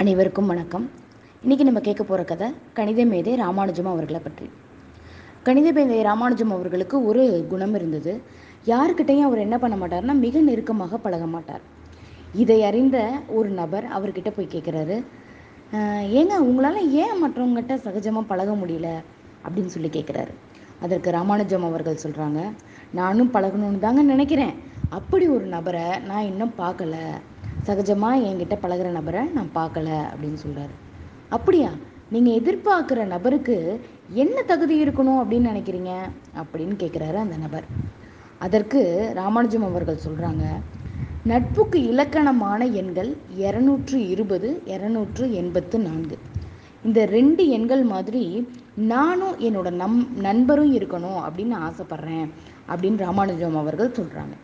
அனைவருக்கும் வணக்கம். இன்றைக்கி நம்ம கேட்க போகிற கதை கணித மேதை ராமானுஜம் அவர்களை பற்றி. கணித மேதை ராமானுஜம் அவர்களுக்கு ஒரு குணம் இருந்தது. யாருக்கிட்டையும் அவர் என்ன பண்ண மாட்டார்னா மிக நெருக்கமாக பழக மாட்டார். இதை அறிந்த ஒரு நபர் அவர்கிட்ட போய் கேட்குறாரு ஏங்க உங்களால் ஏன் மற்றவங்ககிட்ட சகஜமாக பழக முடியல? அப்படின்னு சொல்லி கேட்குறாரு. அதற்கு ராமானுஜம் அவர்கள் சொல்கிறாங்க நானும் பழகணும்னு தாங்க நினைக்கிறேன். அப்படி ஒரு நபரை நான் இன்னும் பார்க்கல. சகஜமாக என்கிட்ட பழகுற நபரை நான் பார்க்கல அப்படின்னு சொல்கிறாரு அப்படியா? நீங்கள் எதிர்பார்க்குற நபருக்கு என்ன தகுதி இருக்கணும் அப்படின்னு நினைக்கிறீங்க? அப்படின்னு கேட்குறாரு அந்த நபர். அதற்கு ராமானுஜம் அவர்கள் சொல்கிறாங்க நட்புக்கு இலக்கணமான எண்கள் இரநூற்று இருபது இரநூற்று எண்பத்து நான்கு. இந்த ரெண்டு எண்கள் மாதிரி நானும் என்னோட நம் நண்பரும் இருக்கணும் அப்படின்னு ஆசைப்பட்றேன் அப்படின்னு ராமானுஜம் அவர்கள் சொல்கிறாங்க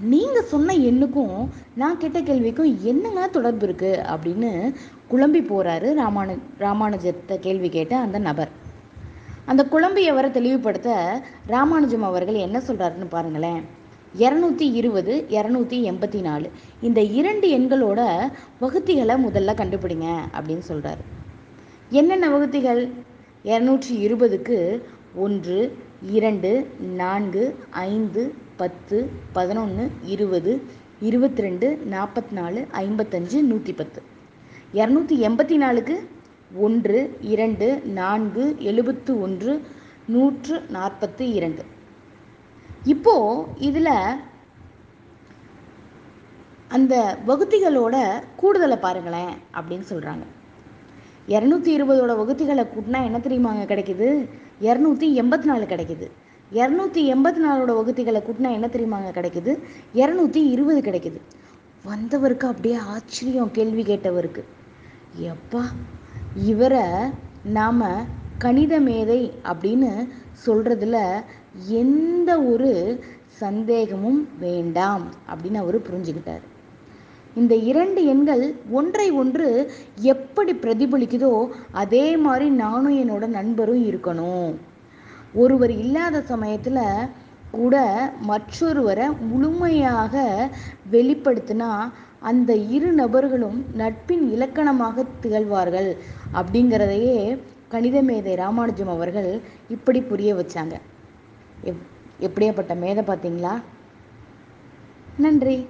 நீங்கள் சொன்ன எண்ணுக்கும் நான் கேட்ட கேள்விக்கும் என்னங்க தொடர்பு இருக்குது அப்படின்னு குழம்பி போகிறாரு ராமானு ராமானுஜத்தை கேள்வி கேட்ட அந்த நபர். அந்த குழம்பியவரை தெளிவுபடுத்த ராமானுஜம் அவர்கள் என்ன சொல்கிறாருன்னு பாருங்களேன். இரநூத்தி இருபது இரநூத்தி எண்பத்தி நாலு இந்த இரண்டு எண்களோட வகுத்திகளை முதல்ல கண்டுபிடிங்க அப்படின்னு சொல்கிறாரு என்னென்ன வகுத்திகள்? இரநூற்றி இருபதுக்கு ஒன்று இரண்டு நான்கு ஐந்து பத்து பதினொன்று இருபது இருபத்தி ரெண்டு நாற்பத்தி நாலு ஐம்பத்தஞ்சு நூற்றி பத்து இரநூத்தி எண்பத்தி நாலுக்கு ஒன்று இரண்டு நான்கு எழுபத்து ஒன்று நூற்று நாற்பத்து இரண்டு. இப்போது இதில் அந்த வகுத்திகளோட கூடுதலை பாருங்களேன் அப்படின்னு சொல்கிறாங்க இரநூத்தி இருபதோட வகுத்திகளை கூட்டினா என்ன தெரியுமாங்க கிடைக்குது? இரநூத்தி எண்பத்தி நாலு கிடைக்குது. இரநூத்தி எண்பத்தி நாலோட வகுத்திகளை கூட்டினா என்ன தெரியுமாங்க கிடைக்குது? இரநூத்தி இருபது கிடைக்குது. வந்தவருக்கு அப்படியே ஆச்சரியம் கேள்வி கேட்டவருக்கு. எப்பா இவரை நாம் கணித மேதை அப்படின்னு சொல்கிறதுல எந்த ஒரு சந்தேகமும் வேண்டாம் அப்படின்னு அவர் புரிஞ்சுக்கிட்டார். இந்த இரண்டு எண்கள் ஒன்றை ஒன்று எப்படி பிரதிபலிக்குதோ அதே மாதிரி நானும் என்னோட நண்பரும் இருக்கணும். ஒருவர் இல்லாத சமயத்தில் கூட மற்றொருவரை முழுமையாக வெளிப்படுத்தினா அந்த இரு நபர்களும் நட்பின் இலக்கணமாக திகழ்வார்கள் அப்படிங்கிறதையே கணித மேதை ராமானுஜம் அவர்கள் இப்படி புரிய வச்சாங்க. எப் எப்படியாப்பட்ட மேதை பார்த்தீங்களா நன்றி.